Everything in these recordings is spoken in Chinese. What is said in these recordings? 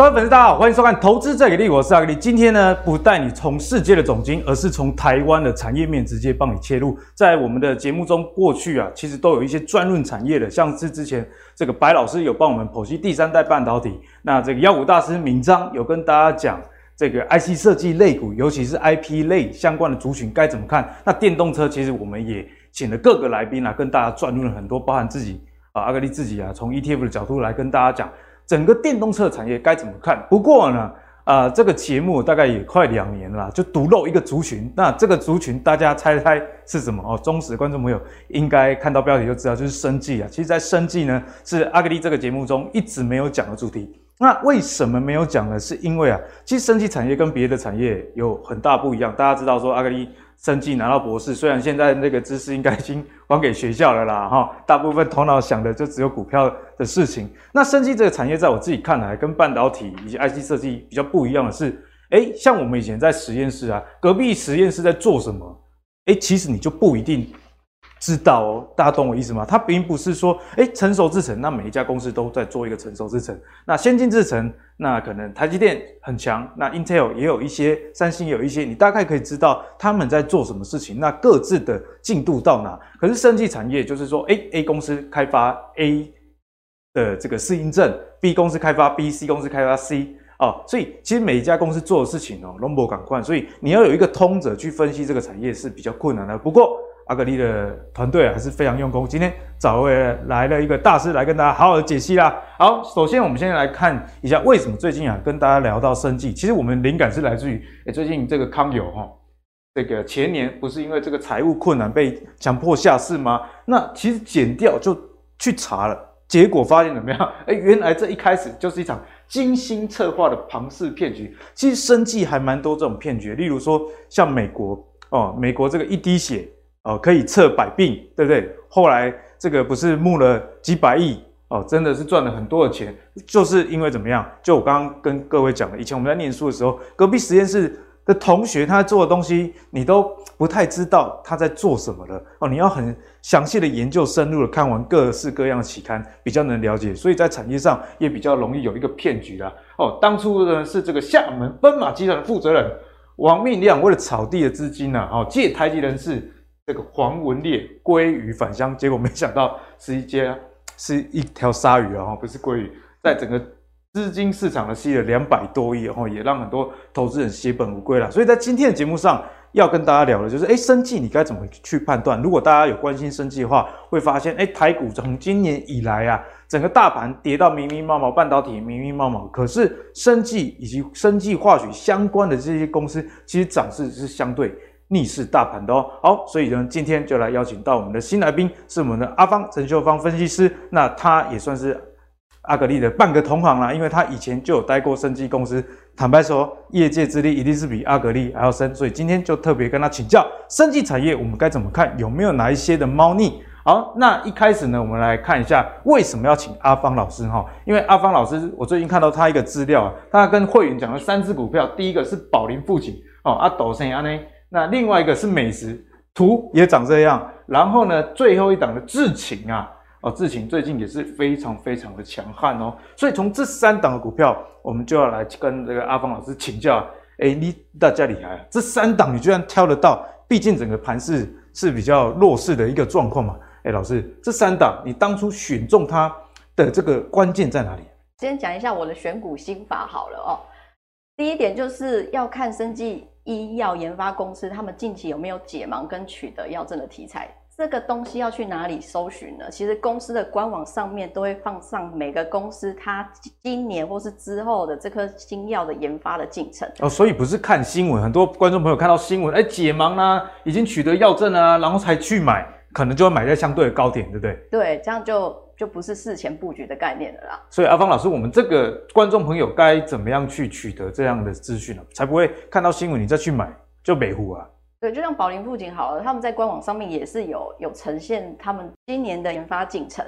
各位粉丝，大家好，欢迎收看《投资最给力》，我是阿格力。今天呢，不带你从世界的总经，而是从台湾的产业面直接帮你切入。在我们的节目中，过去啊，其实都有一些专论产业的，像是之前这个白老师有帮我们剖析第三代半导体，那这个妖股大师闵章有跟大家讲这个 IC 设计类股，尤其是 IP 类相关的族群该怎么看。那电动车，其实我们也请了各个来宾啊，跟大家专论了很多，包含自己啊，阿格力自己啊，从 ETF 的角度来跟大家讲。整个电动车产业该怎么看？不过呢，啊、呃，这个节目大概也快两年了，就独漏一个族群。那这个族群大家猜猜是什么？哦，忠实的观众朋友应该看到标题就知道，就是生技啊。其实，在生技呢，是阿格力这个节目中一直没有讲的主题。那为什么没有讲呢？是因为啊，其实生技产业跟别的产业有很大不一样。大家知道说，阿格力。生技拿到博士，虽然现在那个知识应该已经还给学校了啦，哈，大部分头脑想的就只有股票的事情。那生技这个产业，在我自己看来，跟半导体以及 IC 设计比较不一样的是，诶，像我们以前在实验室啊，隔壁实验室在做什么，诶，其实你就不一定。知道哦，大家懂我意思吗？它并不是说，哎，成熟制程，那每一家公司都在做一个成熟制程。那先进制程，那可能台积电很强，那 Intel 也有一些，三星有一些，你大概可以知道他们在做什么事情，那各自的进度到哪。可是生技产业就是说，哎，A 公司开发 A 的这个适应症，B 公司开发 B，C 公司开发 C，哦，所以其实每一家公司做的事情哦，拢无同款，所以你要有一个通者去分析这个产业是比较困难的。不过，阿格力的团队，还是非常用功。今天找回来了一个大师来跟大家好好的解析啦。好，首先我们先来看一下为什么最近啊跟大家聊到生计。其实我们灵感是来自于，诶最近这个康友哈，这个前年不是因为这个财务困难被强迫下市吗？那其实检调就去查了，结果发现怎么样？诶原来这一开始就是一场精心策划的庞氏骗局。其实生计还蛮多这种骗局，例如说像美国哦，美国这个一滴血。哦，可以测百病，对不对？后来这个不是募了几百亿哦，真的是赚了很多的钱，就是因为怎么样？就我刚刚跟各位讲的，以前我们在念书的时候，隔壁实验室的同学他做的东西，你都不太知道他在做什么了哦。你要很详细的研究、深入的看完各式各样的期刊，比较能了解。所以在产业上也比较容易有一个骗局啦。哦，当初呢是这个厦门奔马集团的负责人王命亮为了草地的资金呢，哦借台籍人士。这个黄文烈鲑鱼返乡，结果没想到是一家是一条鲨鱼啊，不是鲑鱼，在整个资金市场呢吸了两百多亿，然后也让很多投资人血本无归了。所以在今天的节目上要跟大家聊的就是，哎，生技你该怎么去判断？如果大家有关心生技的话，会发现，哎，台股从今年以来啊，整个大盘跌到密密茂茂，半导体密密茂茂，可是生技以及生技化学相关的这些公司，其实涨势是相对。逆势大盘的哦，好，所以呢，今天就来邀请到我们的新来宾，是我们的阿方陈秀芳分析师。那他也算是阿格力的半个同行啦，因为他以前就有待过生技公司。坦白说，业界资历一定是比阿格力还要深，所以今天就特别跟他请教生技产业我们该怎么看，有没有哪一些的猫腻？好，那一开始呢，我们来看一下为什么要请阿方老师哈？因为阿方老师，我最近看到他一个资料啊，他跟会员讲了三只股票，第一个是宝林富锦哦，阿斗生阿呢。那另外一个是美食，图也长这样。然后呢，最后一档的智勤啊，哦，智勤最近也是非常非常的强悍哦。所以从这三档的股票，我们就要来跟这个阿方老师请教。哎，你大家厉害！这三档你居然挑得到？毕竟整个盘势是比较弱势的一个状况嘛。哎，老师，这三档你当初选中它的这个关键在哪里？先讲一下我的选股心法好了哦。第一点就是要看生计。医药研发公司，他们近期有没有解盲跟取得药证的题材？这个东西要去哪里搜寻呢？其实公司的官网上面都会放上每个公司它今年或是之后的这颗新药的研发的进程。哦，所以不是看新闻，很多观众朋友看到新闻，哎，解盲啊，已经取得药证啊，然后才去买，可能就会买在相对的高点，对不对？对，这样就。就不是事前布局的概念了啦。所以阿芳老师，我们这个观众朋友该怎么样去取得这样的资讯呢？才不会看到新闻你再去买就没糊啊？对，就像宝林富锦好了，他们在官网上面也是有有呈现他们今年的研发进程。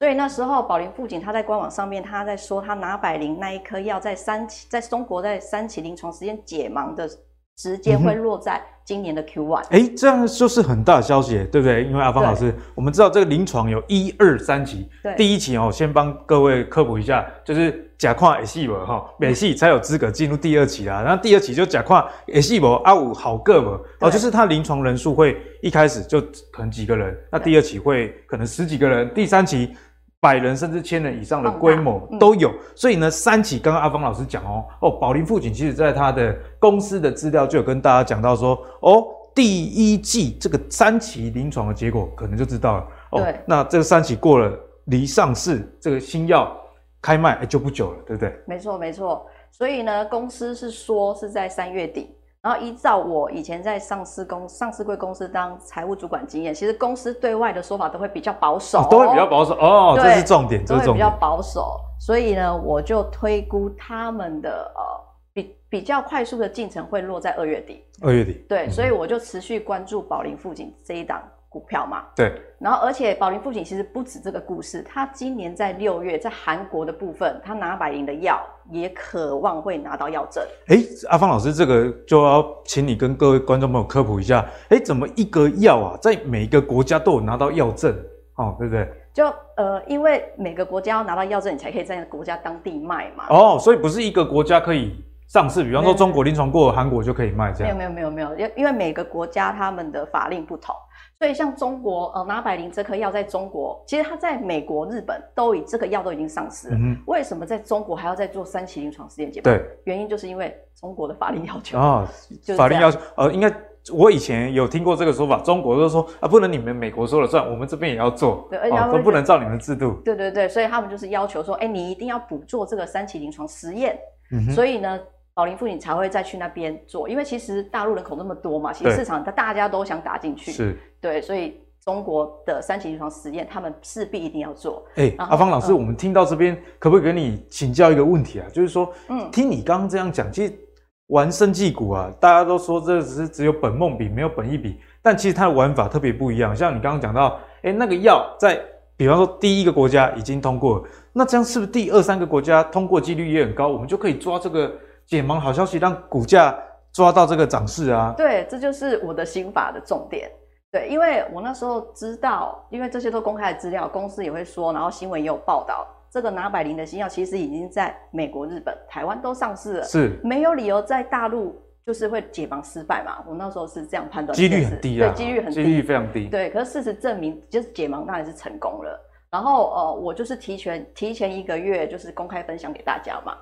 所以那时候宝林富锦他在官网上面他在说他拿百灵那一颗药在三期在中国在三期临床实验解盲的时间会落在今年的 Q one。哎、嗯，这样就是很大的消息，对不对？因为阿芳老师，我们知道这个临床有一二三期，对，第一期哦，先帮各位科普一下，就是甲矿 A 细胞哈，美系才有资格进入第二期啦。然后第二期就甲矿 A 细胞阿五好个嘛，哦，就是它临床人数会一开始就可能几个人，那第二期会可能十几个人，第三期。百人甚至千人以上的规模都有，嗯、所以呢，三起刚刚阿芳老师讲哦哦，宝林富锦其实在他的公司的资料就有跟大家讲到说哦，第一季这个三期临床的结果可能就知道了哦。那这个三期过了，离上市这个新药开卖哎就不久了，对不对？没错没错，所以呢，公司是说是在三月底。然后依照我以前在上市公上市柜公司当财务主管经验，其实公司对外的说法都会比较保守，哦、都会比较保守哦，这是重点，这是重点，比较保守。所以呢，我就推估他们的呃比比较快速的进程会落在二月底。二月底，对，嗯、所以我就持续关注宝林富锦这一档。股票嘛，对，然后而且宝林富锦其实不止这个故事，他今年在六月在韩国的部分，他拿百灵的药也渴望会拿到药证。哎，阿芳老师，这个就要请你跟各位观众朋友科普一下，哎，怎么一个药啊，在每个国家都有拿到药证哦，对不对？就呃，因为每个国家要拿到药证，你才可以在那个国家当地卖嘛。哦，所以不是一个国家可以上市，比方说中国临床过，韩国就可以卖这样。没有没有没有没有，因因为每个国家他们的法令不同。所以像中国，呃，拿百灵这颗药在中国，其实它在美国、日本都已这个药都已经上市了。嗯、为什么在中国还要再做三期临床试验结果？对，原因就是因为中国的法令要求啊，法令要求，呃，应该我以前有听过这个说法，中国就说啊，不能你们美国说了算，我们这边也要做，对，而且他们、哦、不能照你们的制度。对对对，所以他们就是要求说，哎，你一定要补做这个三期临床实验。嗯、哼所以呢。宝龄妇女才会再去那边做，因为其实大陆人口那么多嘛，其实市场大家都想打进去，是对，所以中国的三期临床实验，他们势必一定要做。哎、欸，阿芳老师，嗯、我们听到这边，可不可以跟你请教一个问题啊？就是说，嗯，听你刚刚这样讲，其实玩生技股啊，大家都说这只是只有本梦比，没有本益比，但其实它的玩法特别不一样。像你刚刚讲到，哎、欸，那个药在，比方说第一个国家已经通过了，那这样是不是第二三个国家通过几率也很高？我们就可以抓这个。解盲好消息，让股价抓到这个涨势啊！对，这就是我的心法的重点。对，因为我那时候知道，因为这些都公开的资料，公司也会说，然后新闻也有报道，这个拿百灵的新药其实已经在美国、日本、台湾都上市了，是没有理由在大陆就是会解盲失败嘛？我那时候是这样判断，几率很低啊，对，几率很低，几率非常低。对，可是事实证明，就是解盲当然是成功了。然后呃，我就是提前提前一个月，就是公开分享给大家嘛。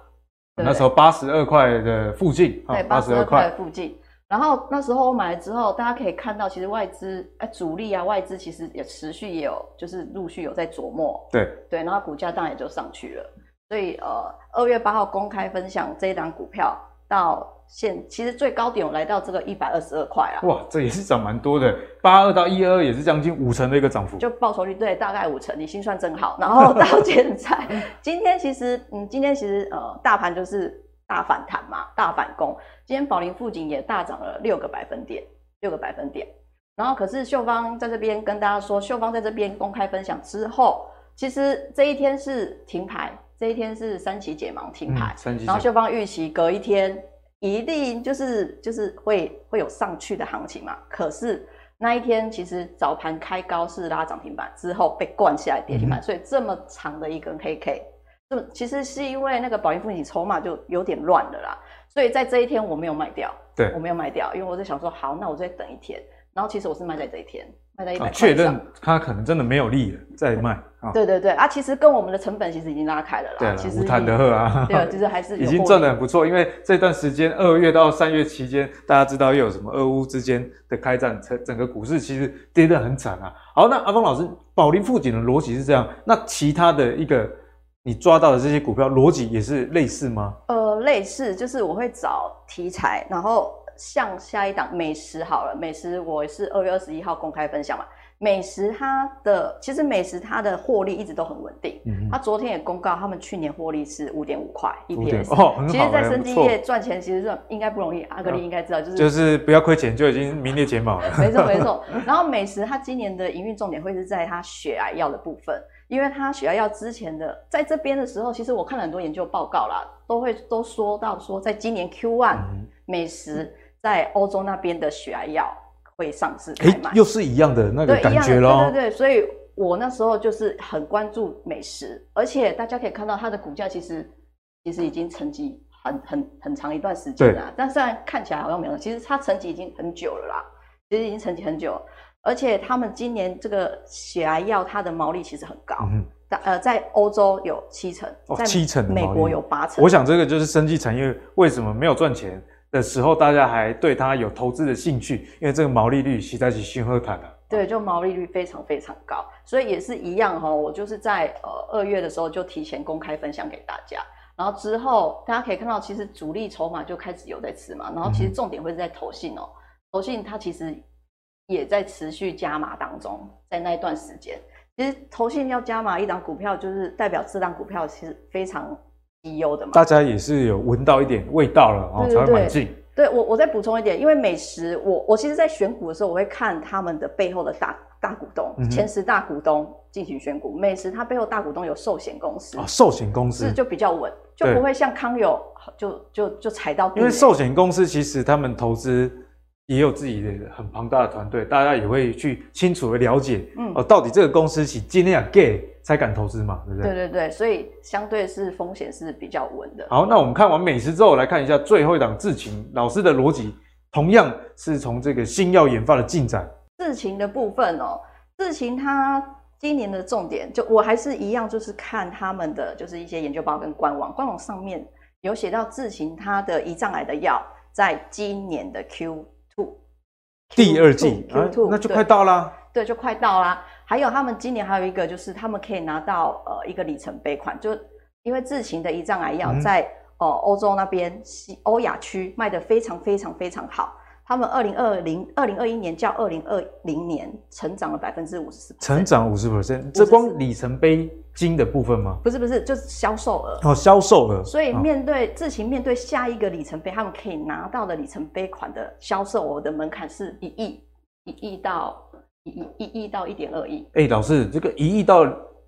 对那时候八十二块的附近，对，八十二块的附近。然后那时候我买了之后，大家可以看到，其实外资哎，主力啊，外资其实也持续也有，就是陆续有在琢磨。对对，然后股价当然也就上去了。所以呃，二月八号公开分享这一档股票。到现其实最高点有来到这个一百二十二块啊！哇，这也是涨蛮多的，八二到一二二也是将近五成的一个涨幅，就报酬率对，大概五成，你心算真好。然后到 现在，今天其实嗯，今天其实呃，大盘就是大反弹嘛，大反攻。今天宝林富锦也大涨了六个百分点，六个百分点。然后可是秀芳在这边跟大家说，秀芳在这边公开分享之后，其实这一天是停牌。这一天是三期解盲停牌，嗯、然后秀芳预期隔一天一定就是就是会会有上去的行情嘛。可是那一天其实早盘开高是拉涨停板，之后被灌下来跌停板，嗯、所以这么长的一根黑 K，这其实是因为那个宝盈富锦筹码就有点乱了啦。所以在这一天我没有卖掉，对，我没有卖掉，因为我在想说好，那我再等一天。然后其实我是卖在这一天。卖在一百确认它可能真的没有利了，再卖啊。对对对啊，其实跟我们的成本其实已经拉开了啦。对啦，其实无谈的啊。对，其实还是已经赚得很不错。因为这段时间二月到三月期间，大家知道又有什么俄乌之间的开战，整整个股市其实跌得很惨啊。好，那阿峰老师，宝林富锦的逻辑是这样，那其他的一个你抓到的这些股票逻辑也是类似吗？呃，类似，就是我会找题材，然后。像下一档美食好了，美食我是二月二十一号公开分享嘛。美食它的其实美食它的获利一直都很稳定，嗯，它昨天也公告他们去年获利是五点五块 EPS，哦，很好，其实，在生技业赚钱其实是应该不容易，阿格力应该知道，就是就是不要亏钱就已经名列前茅了。没错没错，然后美食它今年的营运重点会是在它血癌药的部分，因为它血癌药之前的在这边的时候，其实我看了很多研究报告啦，都会都说到说在今年 Q one 美食。在欧洲那边的血癌药会上市开卖，又是一样的那个感觉咯。对对对，所以我那时候就是很关注美食，而且大家可以看到它的股价其实其实已经沉寂很很很长一段时间了，但虽然看起来好像没有，其实它沉寂已经很久了啦，其实已经沉寂很久了，而且他们今年这个血癌药它的毛利其实很高。嗯呃，在欧洲有七成，哦，七成，美国有八成。我想这个就是生技产业为什么没有赚钱的时候，大家还对它有投资的兴趣，因为这个毛利率实在是凶狠的。对，就毛利率非常非常高，所以也是一样哈。我就是在呃二月的时候就提前公开分享给大家，然后之后大家可以看到，其实主力筹码就开始有在吃嘛，然后其实重点会是在投信哦、喔，投信它其实也在持续加码当中，在那一段时间。其实投信要加码一档股票，就是代表这档股票其实非常绩优的嘛。大家也是有闻到一点味道了，然后才会买进。对，我我再补充一点，因为美食，我我其实在选股的时候，我会看他们的背后的大大股东，嗯、前十大股东进行选股。美食它背后大股东有寿险公司啊，寿险公司是就比较稳，就不会像康友就就就踩到。因为寿险公司其实他们投资。也有自己的很庞大的团队，大家也会去清楚的了解，嗯，哦，到底这个公司是尽量给才敢投资嘛，对不对？对对对，所以相对是风险是比较稳的。好，那我们看完美食之后，来看一下最后一档智勤老师的逻辑，同样是从这个新药研发的进展。智勤的部分哦，智勤它今年的重点，就我还是一样，就是看他们的就是一些研究报告跟官网，官网上面有写到智勤它的胰脏癌的药，在今年的 Q。第二季 Q2, Q2、啊、那就快到啦。对，就快到啦。还有他们今年还有一个，就是他们可以拿到呃一个里程碑款，就因为智勤的胰脏癌药在、嗯、呃欧洲那边西欧亚区卖得非常非常非常好。他们二零二零二零二一年较二零二零年成长了百分之五十，成长五十 percent，这光里程碑金的部分吗？不是不是，就是销售额哦，销售额。所以面对智行面对下一个里程碑，他们可以拿到的里程碑款的销售额的门槛是一亿，一亿到一亿一亿到一点二亿。哎、欸，老师，这个一亿到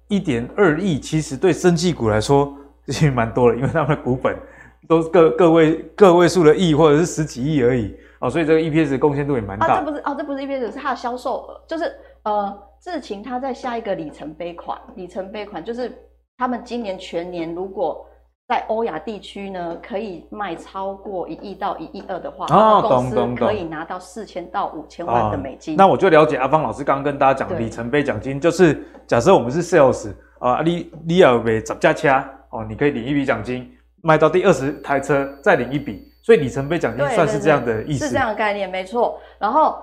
一点二亿，其实对生技股来说已经蛮多了，因为他们的股本都个个位个位数的亿或者是十几亿而已。哦，所以这个 EPS 的贡献度也蛮大。啊，这不是哦，这不是 EPS，是它的销售额，就是呃，智勤它在下一个里程碑款，里程碑款就是他们今年全年如果在欧亚地区呢，可以卖超过一亿到一亿二的话，哦，公司可以拿到四千到五千万的美金。哦。那我就了解阿方老师刚刚跟大家讲的里程碑奖金，就是假设我们是 sales 啊，你你要为十架车哦，你可以领一笔奖金，卖到第二十台车再领一笔。所以里程碑奖金算是这样的意思，是这样的概念，没错。然后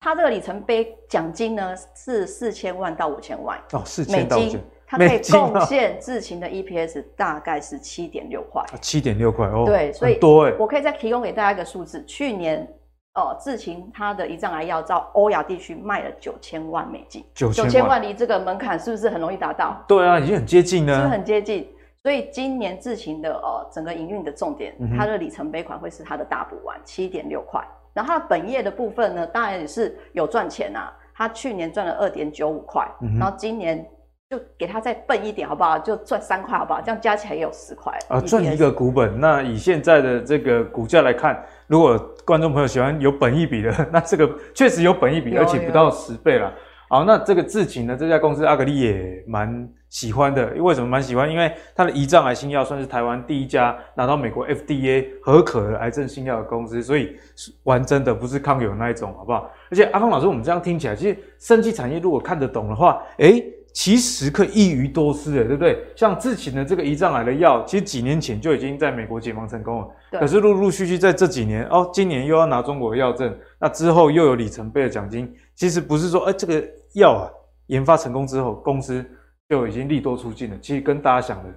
它这个里程碑奖金呢是四千万到五千万哦，四千到五千，它可以贡献智勤的 EPS 大概是七点六块，七点六块哦，对，所以多哎。我可以再提供给大家一个数字，去年哦，智勤它的胰脏癌药在欧亚地区卖了九千万美金，九千万离这个门槛是不是很容易达到？对啊，已经很接近了，是不是很接近？所以今年智勤的呃整个营运的重点，它的里程碑款会是它的大补丸，七点六块。然后它的本业的部分呢，当然也是有赚钱啊。它去年赚了二点九五块，然后今年就给它再笨一点好不好？就赚三块好不好？这样加起来也有十块啊，赚一个股本。那以现在的这个股价来看，如果观众朋友喜欢有本一比的，那这个确实有本一比，而且不到十倍了。好，那这个智勤呢，这家公司阿格力也蛮喜欢的。为什么蛮喜欢？因为它的胰脏癌新药算是台湾第一家拿到美国 FDA 核可的癌症新药的公司，所以玩真的不是康友那一种，好不好？而且阿峰老师，我们这样听起来，其实生技产业如果看得懂的话，诶，其实可以一鱼多吃的，对不对？像之前的这个胰脏癌的药，其实几年前就已经在美国解盲成功了，可是陆陆续续在这几年，哦，今年又要拿中国的药证，那之后又有里程碑的奖金，其实不是说，诶这个。药啊，研发成功之后，公司就已经利多出尽了。其实跟大家想的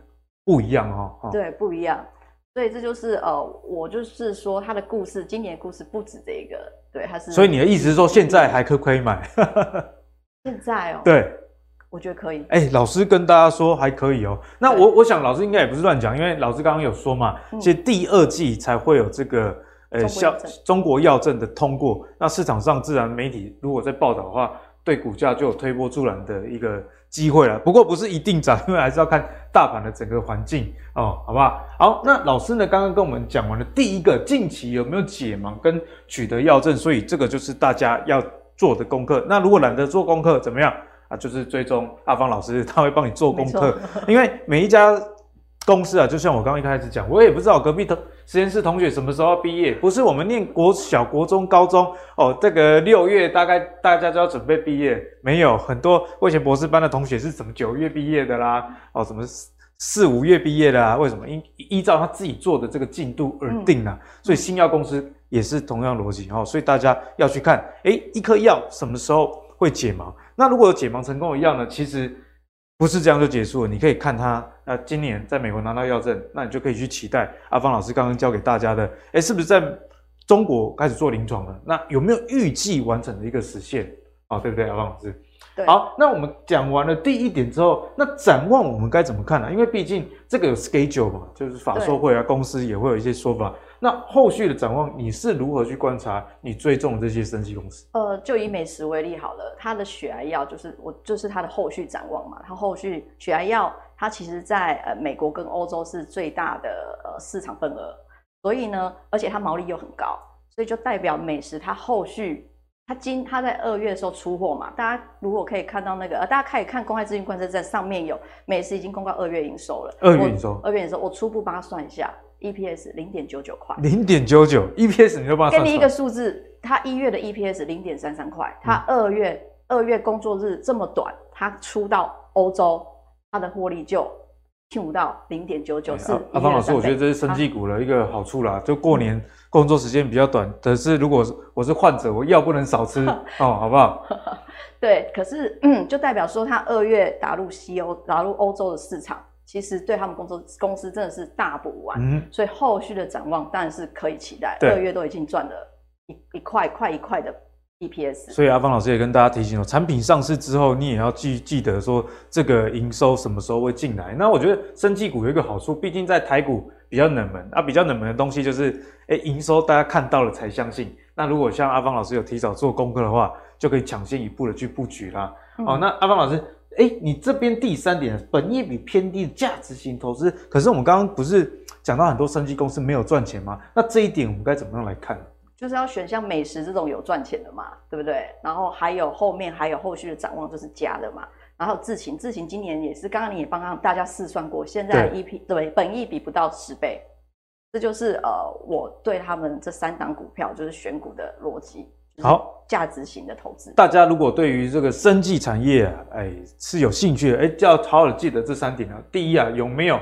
不一样哦。对，不一样。所以这就是呃，我就是说他的故事，今年的故事不止这一个。对，他是。所以你的意思是说，现在还可不可以买？现在哦。对，我觉得可以。哎、欸，老师跟大家说还可以哦。那我我想老师应该也不是乱讲，因为老师刚刚有说嘛，其实第二季才会有这个。呃，像中国药证的通过，那市场上自然媒体如果在报道的话，对股价就有推波助澜的一个机会了。不过不是一定涨，因为还是要看大盘的整个环境哦，好不好？好，那老师呢刚刚跟我们讲完了第一个，近期有没有解盲跟取得药证，所以这个就是大家要做的功课。那如果懒得做功课怎么样啊？就是追踪阿方老师，他会帮你做功课，因为每一家。公司啊，就像我刚刚一开始讲，我也不知道隔壁的实验室同学什么时候要毕业，不是我们念国小、国中、高中哦，这个六月大概大家就要准备毕业，没有很多我以前博士班的同学是什么九月毕业的啦，哦，什么四五月毕业的啊？为什么？因依照他自己做的这个进度而定啊。嗯、所以新药公司也是同样逻辑哦，所以大家要去看，诶，一颗药什么时候会解盲？那如果有解盲成功的药呢？其实。不是这样就结束了，你可以看他，那今年在美国拿到药证，那你就可以去期待阿方老师刚刚教给大家的，诶，是不是在中国开始做临床了？那有没有预计完成的一个实现？啊，对不对，阿方老师？对。好，那我们讲完了第一点之后，那展望我们该怎么看呢？因为毕竟这个有 schedule 嘛，就是法说会啊，公司也会有一些说法。那后续的展望，你是如何去观察你追踪的这些生技公司？呃，就以美食为例好了，它的血癌药就是我就是它的后续展望嘛。它后续血癌药，它其实在呃美国跟欧洲是最大的呃市场份额，所以呢，而且它毛利又很高，所以就代表美食它后续它今它在二月的时候出货嘛。大家如果可以看到那个呃，大家可以看公开资讯观测站上面有美食已经公告二月营收了。二月营收，二月营收，我初步帮他算一下。EPS 零点九九块，零点九九 EPS 你就帮。给你一个数字，它一月的 EPS 零点三三块，它二月二、嗯、月工作日这么短，它出到欧洲，它的获利就听不到零点九九四。阿方老师，我觉得这是生技股的一个好处啦，就过年工作时间比较短，可是如果我是患者，我药不能少吃 哦，好不好？对，可是嗯，就代表说它二月打入西欧、打入欧洲的市场。其实对他们公司公司真的是大补丸，嗯，所以后续的展望当然是可以期待。二月都已经赚了一一块快一块的 EPS。所以阿芳老师也跟大家提醒哦，产品上市之后，你也要记记得说这个营收什么时候会进来。那我觉得生技股有一个好处，毕竟在台股比较冷门啊，比较冷门的东西就是，哎，营收大家看到了才相信。那如果像阿芳老师有提早做功课的话，就可以抢先一步的去布局啦。嗯、哦，那阿芳老师。哎，你这边第三点，本益比偏低的价值型投资，可是我们刚刚不是讲到很多生技公司没有赚钱吗？那这一点我们该怎么样来看？就是要选像美食这种有赚钱的嘛，对不对？然后还有后面还有后续的展望，就是加的嘛。然后智勤，智勤今年也是，刚刚你也帮大家试算过，现在 EP 对，对本益比不到十倍，这就是呃我对他们这三档股票就是选股的逻辑。好，价值型的投资。大家如果对于这个生技产业啊，哎，是有兴趣的，哎，就要好好的记得这三点啊。第一啊，有没有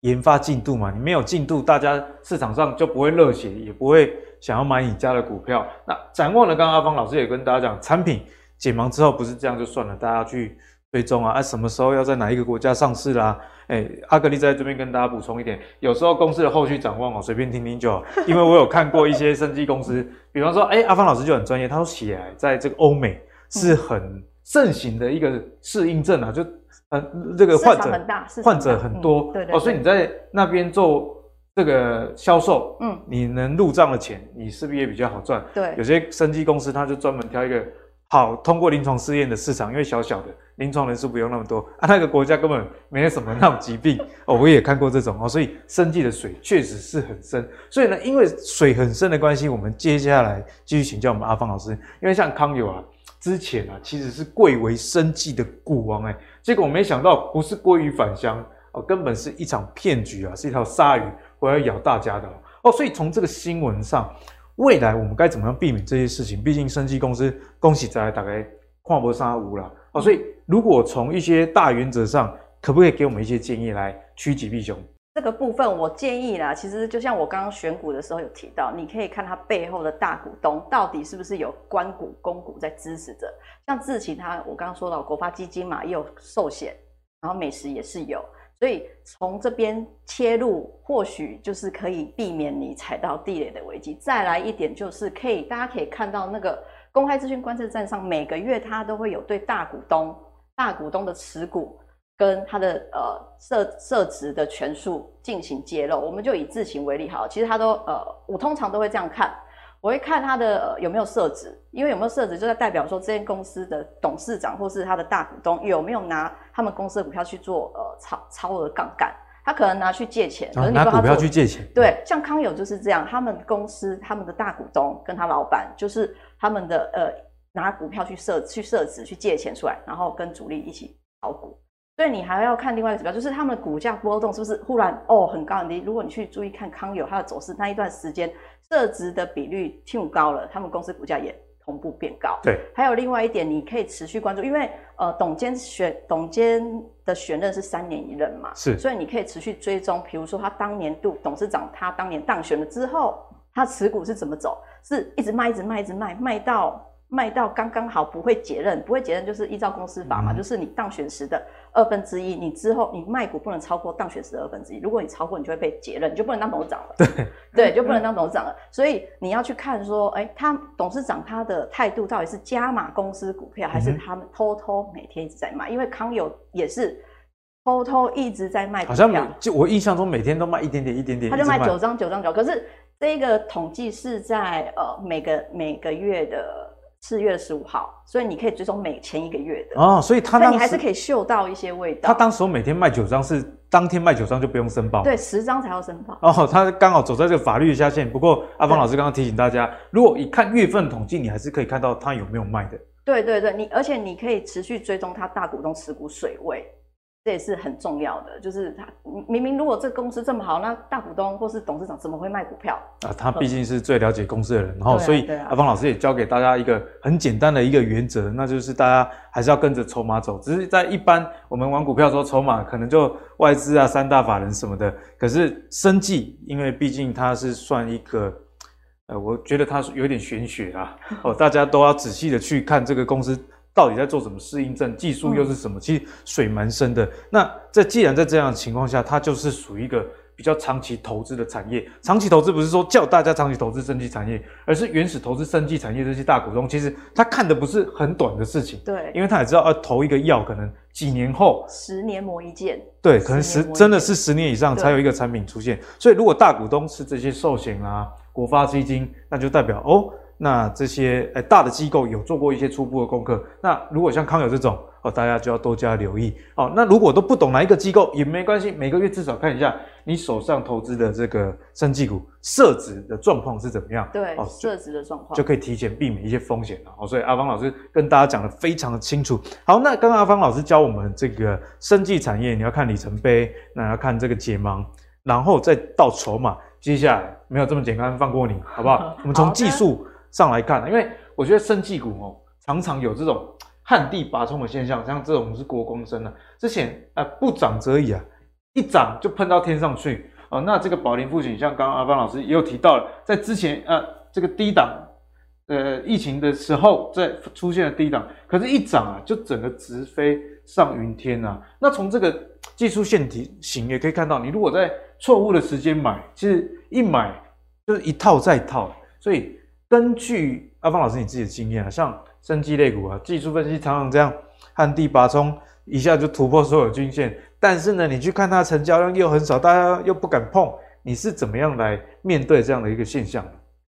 研发进度嘛？你没有进度，大家市场上就不会热血，也不会想要买你家的股票。那展望呢？刚刚阿芳老师也跟大家讲，产品解盲之后不是这样就算了，大家去追踪啊，啊，什么时候要在哪一个国家上市啦？哎，阿格力在这边跟大家补充一点，有时候公司的后续展望哦，随便听听就好。因为我有看过一些生技公司，比方说，哎，阿芳老师就很专业，他说血癌在这个欧美是很盛行的一个适应症啊，就呃这个患者很大，患者很多，对对。哦，所以你在那边做这个销售，嗯，你能入账的钱，你是不是也比较好赚？对，有些生技公司他就专门挑一个。好，通过临床试验的市场，因为小小的临床人数不用那么多啊，那个国家根本没有什么那种疾病 哦。我也看过这种哦，所以生计的水确实是很深。所以呢，因为水很深的关系，我们接下来继续请教我们阿方老师。因为像康友啊，之前啊其实是贵为生计的股王哎，结果我没想到不是鲑鱼返乡哦，根本是一场骗局啊，是一条鲨鱼回来咬大家的哦。所以从这个新闻上。未来我们该怎么样避免这些事情？毕竟生技公司恭喜在大概跨博三无了哦，所以如果从一些大原则上，可不可以给我们一些建议来趋吉避凶？这个部分我建议啦，其实就像我刚刚选股的时候有提到，你可以看它背后的大股东到底是不是有官股、公股在支持着。像智勤它，我刚刚说到国发基金嘛，也有寿险，然后美时也是有。所以从这边切入，或许就是可以避免你踩到地雷的危机。再来一点就是可以，大家可以看到那个公开资讯观测站上，每个月它都会有对大股东、大股东的持股跟它的呃设设值的权数进行揭露。我们就以智行为例，好，其实它都呃，我通常都会这样看，我会看它的、呃、有没有设置，因为有没有设置，就在代表说这间公司的董事长或是他的大股东有没有拿他们公司的股票去做呃超超额杠杆，他可能拿去借钱，可是你说他拿股票去借钱，对，像康友就是这样，他们公司他们的大股东跟他老板就是他们的呃拿股票去设去设置去借钱出来，然后跟主力一起炒股。所以你还要看另外一个指标，就是他们的股价波动是不是忽然哦很高很低？如果你去注意看康友它的走势，那一段时间设值的比率挺高了，他们公司股价也同步变高。对，还有另外一点，你可以持续关注，因为呃董监选董监的选任是三年一任嘛，是，所以你可以持续追踪，比如说他当年度董事长他当年当选了之后，他持股是怎么走，是一直卖一直卖一直卖卖到。卖到刚刚好不会解任，不会解任就是依照公司法嘛，嗯、就是你当选时的二分之一，你之后你卖股不能超过当选时的二分之一，如果你超过，你就会被解任，你就不能当董事长了。对对，就不能当董事长了。所以你要去看说，哎、欸，他董事长他的态度到底是加码公司股票，还是他们偷偷每天一直在卖？因为康友也是偷偷一直在卖股票，好像就我印象中每天都卖一点点一点点，他就卖九张九张九，可是这个统计是在呃每个每个月的。四月十五号，所以你可以追踪每前一个月的哦，所以他那你还是可以嗅到一些味道。他当时每天卖九张，是当天卖九张就不用申报，对，十张才要申报。哦，他刚好走在这个法律下限。不过阿芳老师刚刚提醒大家，如果一看月份统计，你还是可以看到他有没有卖的。对对对，你而且你可以持续追踪他大股东持股水位。这也是很重要的，就是他明明如果这公司这么好，那大股东或是董事长怎么会卖股票啊？他毕竟是最了解公司的人，然后所以阿芳老师也教给大家一个很简单的一个原则，那就是大家还是要跟着筹码走。只是在一般我们玩股票的时候，筹码可能就外资啊、三大法人什么的。可是生计，因为毕竟它是算一个，呃，我觉得它是有点玄学啊。哦，大家都要仔细的去看这个公司。到底在做什么适应症？技术又是什么？其实水蛮深的。那在既然在这样的情况下，它就是属于一个比较长期投资的产业。长期投资不是说叫大家长期投资生技产业，而是原始投资生技产业这些大股东，其实他看的不是很短的事情。对，因为他也知道要投一个药，可能几年后，十年磨一剑。对，可能十真的是十年以上才有一个产品出现。所以如果大股东是这些寿险啊、国发基金，那就代表哦。那这些诶、欸、大的机构有做过一些初步的功课。那如果像康友这种哦，大家就要多加留意哦。那如果都不懂哪一个机构也没关系，每个月至少看一下你手上投资的这个生技股设置的状况是怎么样。对，哦，设置的状况就可以提前避免一些风险了哦。所以阿芳老师跟大家讲的非常的清楚。好，那刚刚阿芳老师教我们这个生技产业，你要看里程碑，那要看这个解盲，然后再到筹码。接下来没有这么简单，放过你好不好？我们从技术。上来看，因为我觉得生技股哦，常常有这种旱地拔葱的现象，像这种是国光生啊，之前啊、呃、不涨则已啊，一涨就喷到天上去哦。那这个宝林富锦，像刚刚阿芳老师也有提到了，在之前啊、呃、这个低档呃疫情的时候，在出现了低档，可是，一涨啊就整个直飞上云天啊。那从这个技术线体型也可以看到，你如果在错误的时间买，其实一买就是一套再套，所以。根据阿芳老师你自己的经验啊，像生技类股啊，技术分析常常这样旱地拔葱，一下就突破所有均线。但是呢，你去看它成交量又很少，大家又不敢碰，你是怎么样来面对这样的一个现象？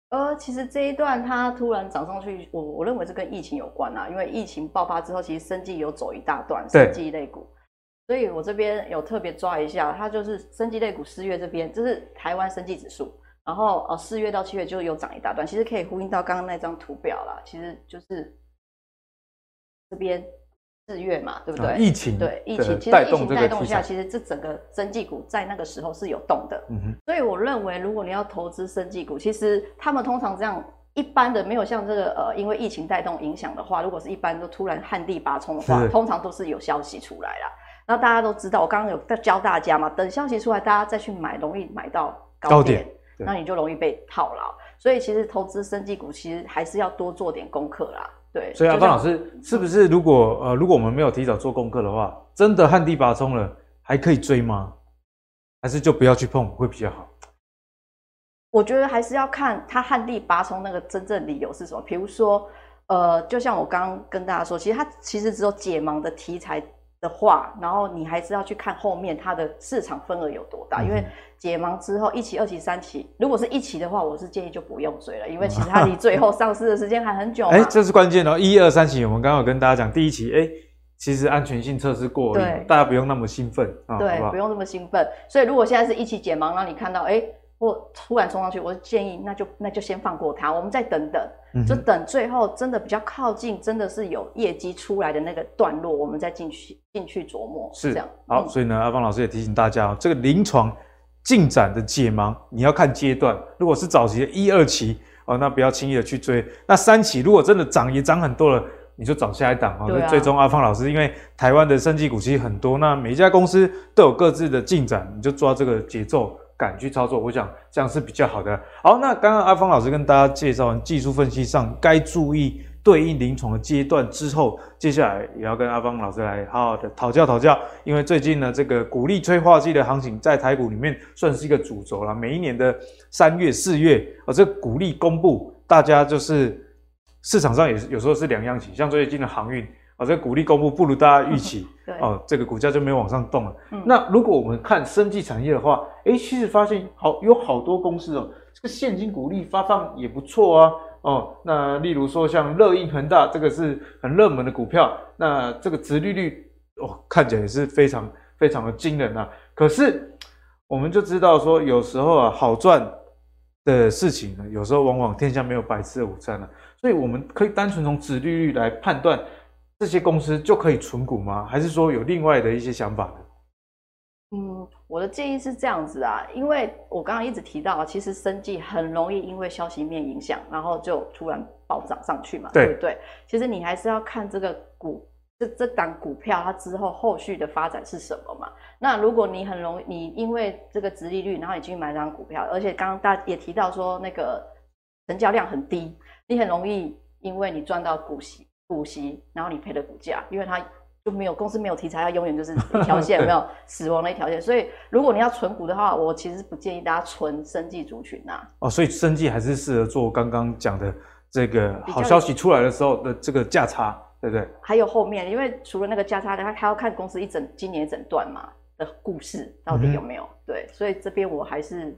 呃，其实这一段它突然涨上去，我我认为是跟疫情有关啊，因为疫情爆发之后，其实生技有走一大段生技类股，所以我这边有特别抓一下，它就是生技类股四月这边，这是台湾生技指数。然后呃，四月到七月就有涨一大段，其实可以呼应到刚刚那张图表啦。其实就是这边四月嘛，对不对？啊、疫情对疫情，其实疫情带动下，其实这整个生技股在那个时候是有动的。嗯哼。所以我认为，如果你要投资生技股，其实他们通常这样一般的没有像这个呃，因为疫情带动影响的话，如果是一般都突然旱地拔葱的话，通常都是有消息出来啦。那大家都知道，我刚刚有在教大家嘛，等消息出来，大家再去买，容易买到高点。高点那你就容易被套牢，所以其实投资生技股其实还是要多做点功课啦。对，所以阿芳老师是不是如果呃如果我们没有提早做功课的话，真的旱地拔葱了，还可以追吗？还是就不要去碰会比较好？我觉得还是要看它旱地拔葱那个真正理由是什么。比如说，呃，就像我刚刚跟大家说，其实它其实只有解盲的题材。的话，然后你还是要去看后面它的市场份额有多大，嗯、因为解盲之后一期、二期、三期，如果是一期的话，我是建议就不用追了，因为其实它离最后上市的时间还很久。哎、欸，这是关键哦，一二三期，我们刚刚有跟大家讲，第一期，哎、欸，其实安全性测试过，了，大家不用那么兴奋，对，好好不用那么兴奋。所以如果现在是一期解盲，让你看到，哎、欸。或突然冲上去，我建议那就那就先放过它，我们再等等，嗯、就等最后真的比较靠近，真的是有业绩出来的那个段落，我们再进去进去琢磨。是这样。好，嗯、所以呢，阿芳老师也提醒大家哦，这个临床进展的解盲，你要看阶段。如果是早期的一二期哦，那不要轻易的去追。那三期如果真的涨也涨很多了，你就找下一档啊、最终阿芳老师，因为台湾的生技股其实很多，那每一家公司都有各自的进展，你就抓这个节奏。敢去操作，我想这样是比较好的。好，那刚刚阿芳老师跟大家介绍完技术分析上该注意对应临床的阶段之后，接下来也要跟阿芳老师来好好的讨教讨教。因为最近呢，这个鼓励催化剂的行情在台股里面算是一个主轴了。每一年的三月、四月，啊，这鼓励公布，大家就是市场上也是有时候是两样情，像最近的航运。啊，这个股利公布不如大家预期，对哦，这个股价就没有往上动了。嗯、那如果我们看生技产业的话，诶，其实发现好有好多公司哦，这个现金股利发放也不错啊。哦，那例如说像热印恒大，这个是很热门的股票，那这个殖利率哦看起来也是非常非常的惊人啊。可是我们就知道说，有时候啊好赚的事情呢，有时候往往天下没有白吃的午餐啊。所以我们可以单纯从殖利率来判断。这些公司就可以存股吗？还是说有另外的一些想法呢？嗯，我的建议是这样子啊，因为我刚刚一直提到，其实生计很容易因为消息面影响，然后就突然暴涨上去嘛，对，对不对？其实你还是要看这个股这这档股票它之后后续的发展是什么嘛。那如果你很容易，你因为这个殖利率，然后你去买这档股票，而且刚刚大家也提到说那个成交量很低，你很容易因为你赚到股息。股息，然后你赔了股价，因为它就没有公司没有题材，它永远就是一条线，对 没有死亡的一条线。所以如果你要存股的话，我其实不建议大家存生技族群呐、啊。哦，所以生技还是适合做刚刚讲的这个好消息出来的时候的这个价差，对不对？还有后面，因为除了那个价差，它还要看公司一整今年一整段嘛的故事到底有没有、嗯、对，所以这边我还是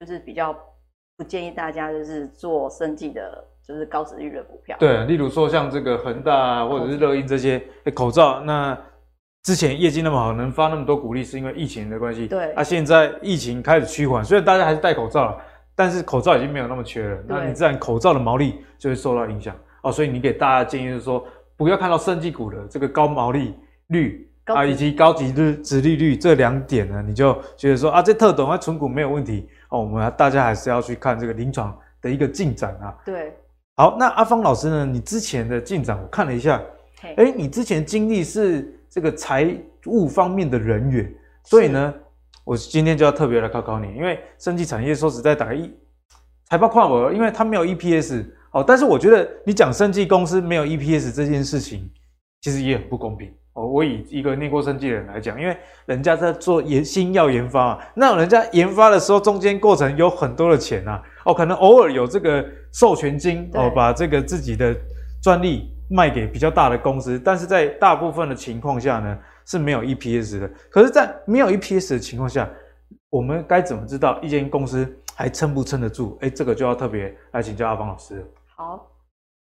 就是比较不建议大家就是做生技的。就是高值率的股票，对，例如说像这个恒大啊，或者是乐音这些口罩，那之前业绩那么好，能发那么多股利，是因为疫情的关系。对，啊，现在疫情开始趋缓，虽然大家还是戴口罩了，但是口罩已经没有那么缺了，那你自然口罩的毛利就会受到影响哦。所以你给大家建议就是说，不要看到生技股的这个高毛利率啊，以及高殖殖利率这两点呢，你就觉得说啊，这特懂啊，存股没有问题哦。我们大家还是要去看这个临床的一个进展啊。对。好，那阿芳老师呢？你之前的进展我看了一下，哎你之前经历是这个财务方面的人员，所以呢，我今天就要特别来考考你，因为生技产业说实在打个一财报跨我，因为它没有 EPS，哦，但是我觉得你讲生技公司没有 EPS 这件事情，其实也很不公平。哦，我以一个念过生技的人来讲，因为人家在做研新药研发，那人家研发的时候中间过程有很多的钱啊，哦，可能偶尔有这个授权金对哦，把这个自己的专利卖给比较大的公司，但是在大部分的情况下呢是没有 EPS 的。可是，在没有 EPS 的情况下，我们该怎么知道一间公司还撑不撑得住？哎，这个就要特别来请教阿芳老师。好，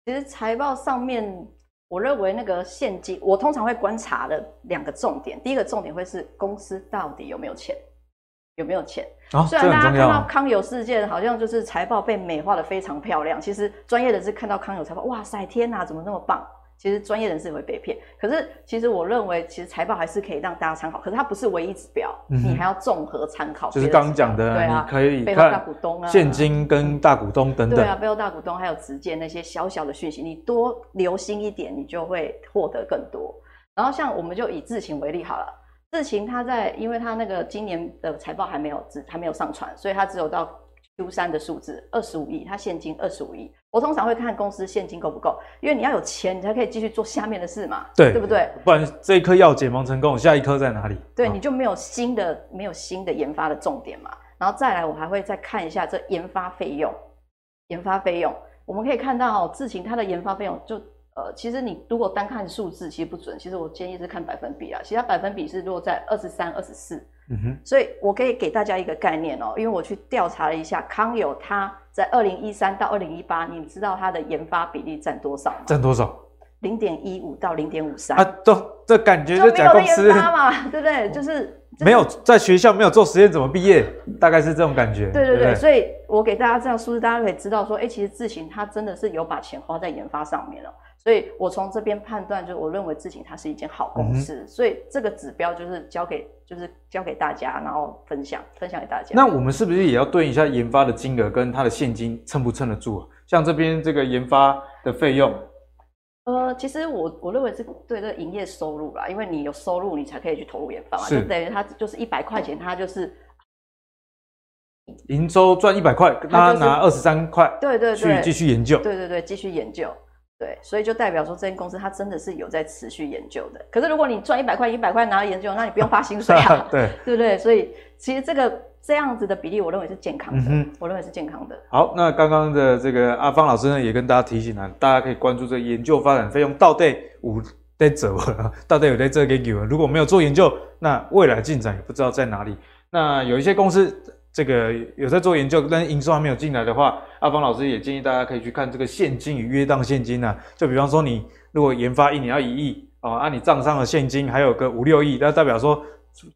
其实财报上面。我认为那个现金，我通常会观察的两个重点。第一个重点会是公司到底有没有钱，有没有钱。哦、虽然大家看到康友事件，好像就是财报被美化的非常漂亮，其实专业人士看到康友财报，哇塞，天哪，怎么那么棒？其实专业人士也会被骗，可是其实我认为，其实财报还是可以让大家参考，可是它不是唯一指标，嗯、你还要综合参考。就是刚刚讲的，对啊，你可以背后大股东啊，现金跟大股东等等。对啊，背后大股东还有直接那些小小的讯息，你多留心一点，你就会获得更多。然后像我们就以智勤为例好了，智勤它在，因为它那个今年的财报还没有只还没有上传，所以它只有到。Q 三的数字二十五亿，它现金二十五亿。我通常会看公司现金够不够，因为你要有钱，你才可以继续做下面的事嘛，对，对不对？不然这一颗药解盲成功，下一颗在哪里？对，你就没有新的没有新的研发的重点嘛。然后再来，我还会再看一下这研发费用，研发费用，我们可以看到智勤它的研发费用就呃，其实你如果单看数字，其实不准。其实我建议是看百分比啊，其他百分比是落在二十三、二十四。嗯哼。所以我可以给大家一个概念哦，因为我去调查了一下康友，它在二零一三到二零一八，你知道它的研发比例占多少吗？占多少？零点一五到零点五三。啊，都这感觉就假公司 嘛，对不对？就是。没有在学校没有做实验怎么毕业？大概是这种感觉。对对对，对，所以我给大家这样数字，大家可以知道说，哎，其实智行它真的是有把钱花在研发上面了。所以我从这边判断，就是我认为自己它是一间好公司。嗯、所以这个指标就是交给就是交给大家，然后分享分享给大家。那我们是不是也要对应一下研发的金额跟它的现金撑不撑得住？啊像这边这个研发的费用。呃，其实我我认为是对这个营业收入啦，因为你有收入，你才可以去投入研发嘛，就等于它就是一百块钱，它就是营收赚一百块，他拿二十三块，对对对，去继续研究，对对对，继续研究，对，所以就代表说这间公司它真的是有在持续研究的。可是如果你赚一百块，一百块拿来研究，那你不用发薪水啊，对 对不对？所以其实这个。这样子的比例，我认为是健康的。嗯，我认为是健康的。好，那刚刚的这个阿芳老师呢，也跟大家提醒了，大家可以关注这个研究发展费用到底有在走，到底有在这个给如果没有做研究，那未来进展也不知道在哪里。那有一些公司这个有在做研究，但是营收还没有进来的话，阿方老师也建议大家可以去看这个现金与约当现金啊。就比方说，你如果研发一年要一亿啊，按你账上的现金还有个五六亿，那代表说。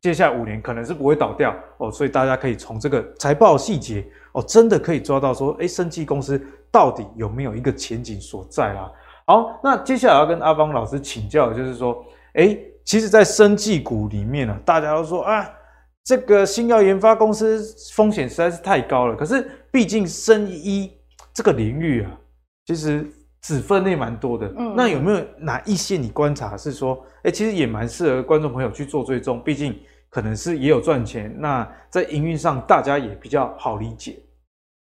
接下来五年可能是不会倒掉哦，所以大家可以从这个财报细节哦，真的可以抓到说，哎，生技公司到底有没有一个前景所在啦？好，那接下来要跟阿方老师请教的就是说，哎，其实，在生技股里面呢，大家都说啊，这个新药研发公司风险实在是太高了。可是，毕竟生医这个领域啊，其实。子分类蛮多的，嗯，那有没有哪一些你观察是说，哎、欸，其实也蛮适合观众朋友去做追踪，毕竟可能是也有赚钱，那在营运上大家也比较好理解。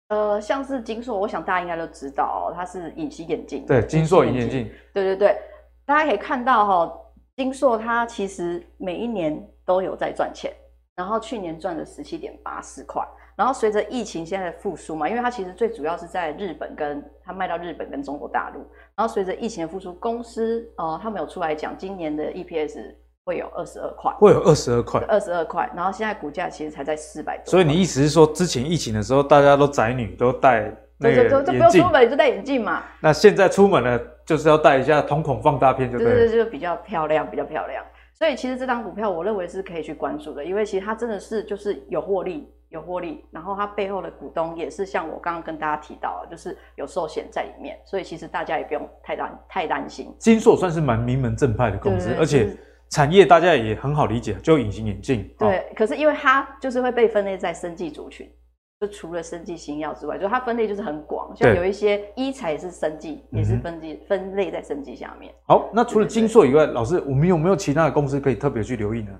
呃，像是金硕，我想大家应该都知道，哦它是隐形眼镜，对，金硕隐形眼镜，对对对，大家可以看到哈，金硕它其实每一年都有在赚钱，然后去年赚了十七点八四块。然后随着疫情现在的复苏嘛，因为它其实最主要是在日本跟它卖到日本跟中国大陆。然后随着疫情的复苏，公司呃他们有出来讲，今年的 EPS 会有二十二块，会有二十二块，二十二块。然后现在股价其实才在四百多。所以你意思是说，之前疫情的时候，大家都宅女都戴那个眼镜，就就不用出门就戴眼镜嘛。那现在出门了，就是要戴一下瞳孔放大片，就对，对对，就比较漂亮，比较漂亮。所以其实这张股票，我认为是可以去关注的，因为其实它真的是就是有获利。有获利，然后它背后的股东也是像我刚刚跟大家提到的，就是有寿险在里面，所以其实大家也不用太担太担心。金硕算是蛮名门正派的公司，而且产业大家也很好理解，就隐形眼镜。对，哦、可是因为它就是会被分类在生技族群，就除了生技新药之外，就它分类就是很广，像有一些医材也是生技，也是分类分类在生技下面。好，那除了金硕以外，老师，我们有没有其他的公司可以特别去留意呢？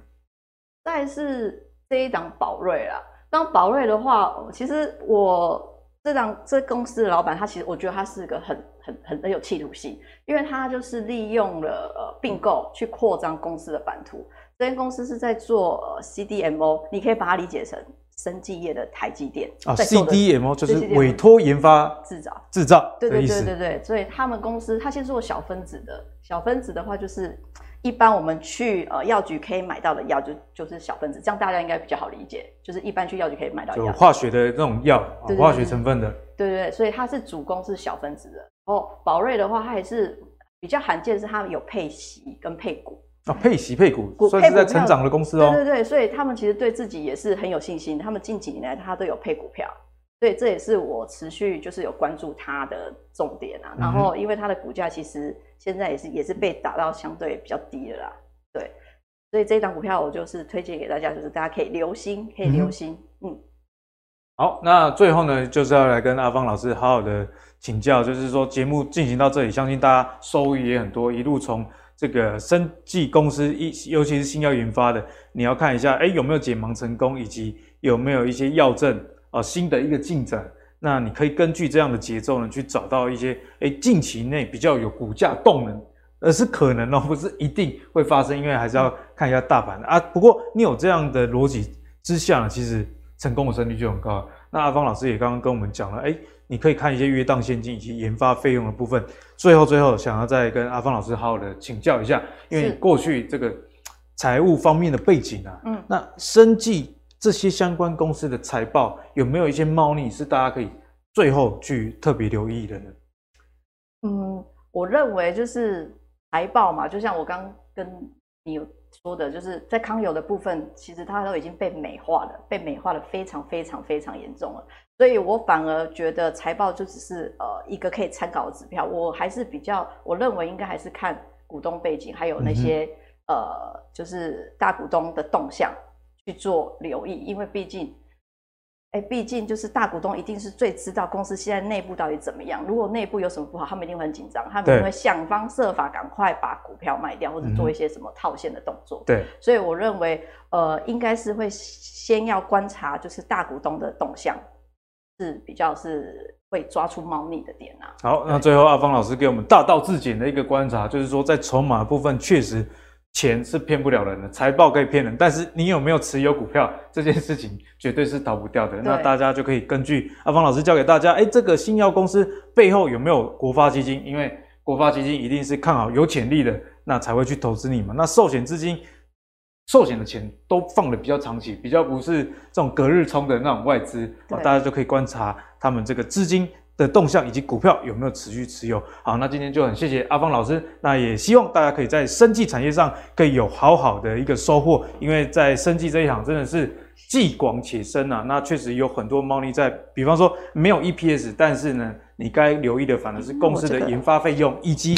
再是这一档宝瑞啦。当宝瑞的话，其实我这档这公司的老板，他其实我觉得他是个很很很很有企图心，因为他就是利用了呃并购去扩张公司的版图。这间公司是在做 CDMO，你可以把它理解成生技业的台积电啊。CDMO 就是委托研发制造制造，对对对对对，所以他们公司他先做小分子的，小分子的话就是。一般我们去呃药局可以买到的药就就是小分子，这样大家应该比较好理解。就是一般去药局可以买到药，化学的那种药，化学成分的。对对对，所以它是主攻是小分子的。哦，宝瑞的话，它也是比较罕见，是它有配息跟配股啊，配息配股，算是在成长的公司哦。对对对，所以他们其实对自己也是很有信心，他们近几年来他都有配股票。所以这也是我持续就是有关注它的重点啊，然后因为它的股价其实现在也是也是被打到相对比较低的啦，对，所以这一档股票我就是推荐给大家，就是大家可以留心，可以留心，嗯，嗯。好，那最后呢，就是要来跟阿芳老师好好的请教，就是说节目进行到这里，相信大家收益也很多，一路从这个生技公司一，尤其是新药研发的，你要看一下，哎，有没有解盲成功，以及有没有一些药证。啊，新的一个进展，那你可以根据这样的节奏呢，去找到一些诶近期内比较有股价动能，而是可能哦，不是一定会发生，因为还是要看一下大盘啊。不过你有这样的逻辑之下，其实成功的胜率就很高。那阿芳老师也刚刚跟我们讲了，哎，你可以看一些约当现金以及研发费用的部分。最后，最后想要再跟阿芳老师好好的请教一下，因为过去这个财务方面的背景啊，嗯，那生技这些相关公司的财报有没有一些猫腻是大家可以最后去特别留意的呢？嗯，我认为就是财报嘛，就像我刚跟你有说的，就是在康友的部分，其实它都已经被美化了，被美化的非常非常非常严重了。所以我反而觉得财报就只是呃一个可以参考的指标。我还是比较，我认为应该还是看股东背景，还有那些、嗯、呃就是大股东的动向去做留意，因为毕竟。哎，毕竟就是大股东一定是最知道公司现在内部到底怎么样。如果内部有什么不好，他们一定会很紧张，他们一定会想方设法赶快把股票卖掉，或者做一些什么套现的动作。对，所以我认为，呃，应该是会先要观察，就是大股东的动向，是比较是会抓出猫腻的点啊。好，那最后阿芳老师给我们大道至简的一个观察，就是说在筹码部分确实。钱是骗不了人的，财报可以骗人，但是你有没有持有股票这件事情绝对是逃不掉的。那大家就可以根据阿芳老师教给大家，哎，这个新药公司背后有没有国发基金？因为国发基金一定是看好有潜力的，那才会去投资你嘛。那寿险资金，寿险的钱都放的比较长期，比较不是这种隔日冲的那种外资，大家就可以观察他们这个资金。的动向以及股票有没有持续持有？好，那今天就很谢谢阿芳老师，那也希望大家可以在生技产业上可以有好好的一个收获，因为在生技这一行真的是既广且深啊。那确实有很多猫腻在，比方说没有 EPS，但是呢，你该留意的反而是公司的研发费用以及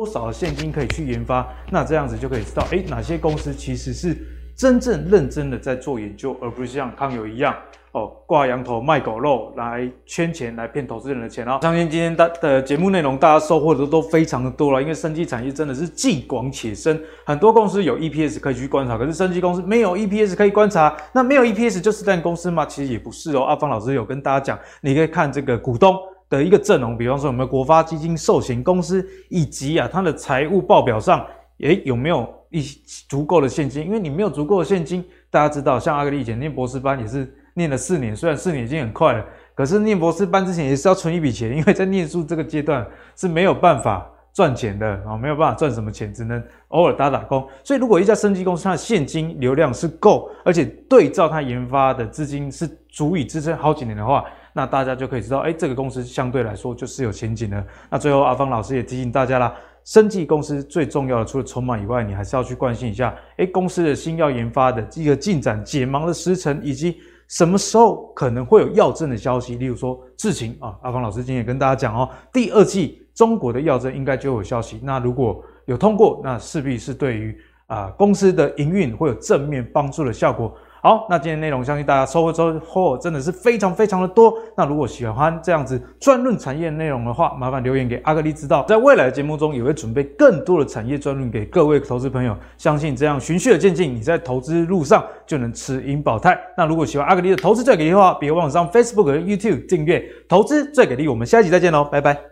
多少的现金可以去研发。那这样子就可以知道，诶，哪些公司其实是真正认真的在做研究，而不是像康友一样。哦，挂羊头卖狗肉来圈钱，来骗投资人的钱哦。相信今天的的节目内容，大家收获的都非常的多了。因为生技产业真的是既广且深，很多公司有 EPS 可以去观察，可是生技公司没有 EPS 可以观察。那没有 EPS 就是烂公司吗？其实也不是哦。阿芳老师有跟大家讲，你可以看这个股东的一个阵容，比方说有没有国发基金、寿险公司，以及啊它的财务报表上，诶有没有一足够的现金？因为你没有足够的现金，大家知道，像阿格力以前念博士班也是。念了四年，虽然四年已经很快了，可是念博士班之前也是要存一笔钱，因为在念书这个阶段是没有办法赚钱的啊，没有办法赚什么钱，只能偶尔打打工。所以，如果一家生技公司它的现金流量是够，而且对照它研发的资金是足以支撑好几年的话，那大家就可以知道，哎，这个公司相对来说就是有前景的。那最后，阿芳老师也提醒大家啦，生技公司最重要的除了筹码以外，你还是要去关心一下，哎，公司的新药研发的一个进展、解盲的时程以及。什么时候可能会有药证的消息？例如说智勤啊，阿芳老师今天也跟大家讲哦，第二季中国的药证应该就有消息。那如果有通过，那势必是对于啊公司的营运会有正面帮助的效果。好，那今天内容相信大家收获收获真的是非常非常的多。那如果喜欢这样子专论产业内容的话，麻烦留言给阿格力知道，在未来的节目中也会准备更多的产业专论给各位投资朋友。相信这样循序的渐进，你在投资路上就能吃盈保泰。那如果喜欢阿格力的投资最给力的话，别忘了上 Facebook 和 YouTube 订阅投资最给力。我们下一集再见喽，拜拜。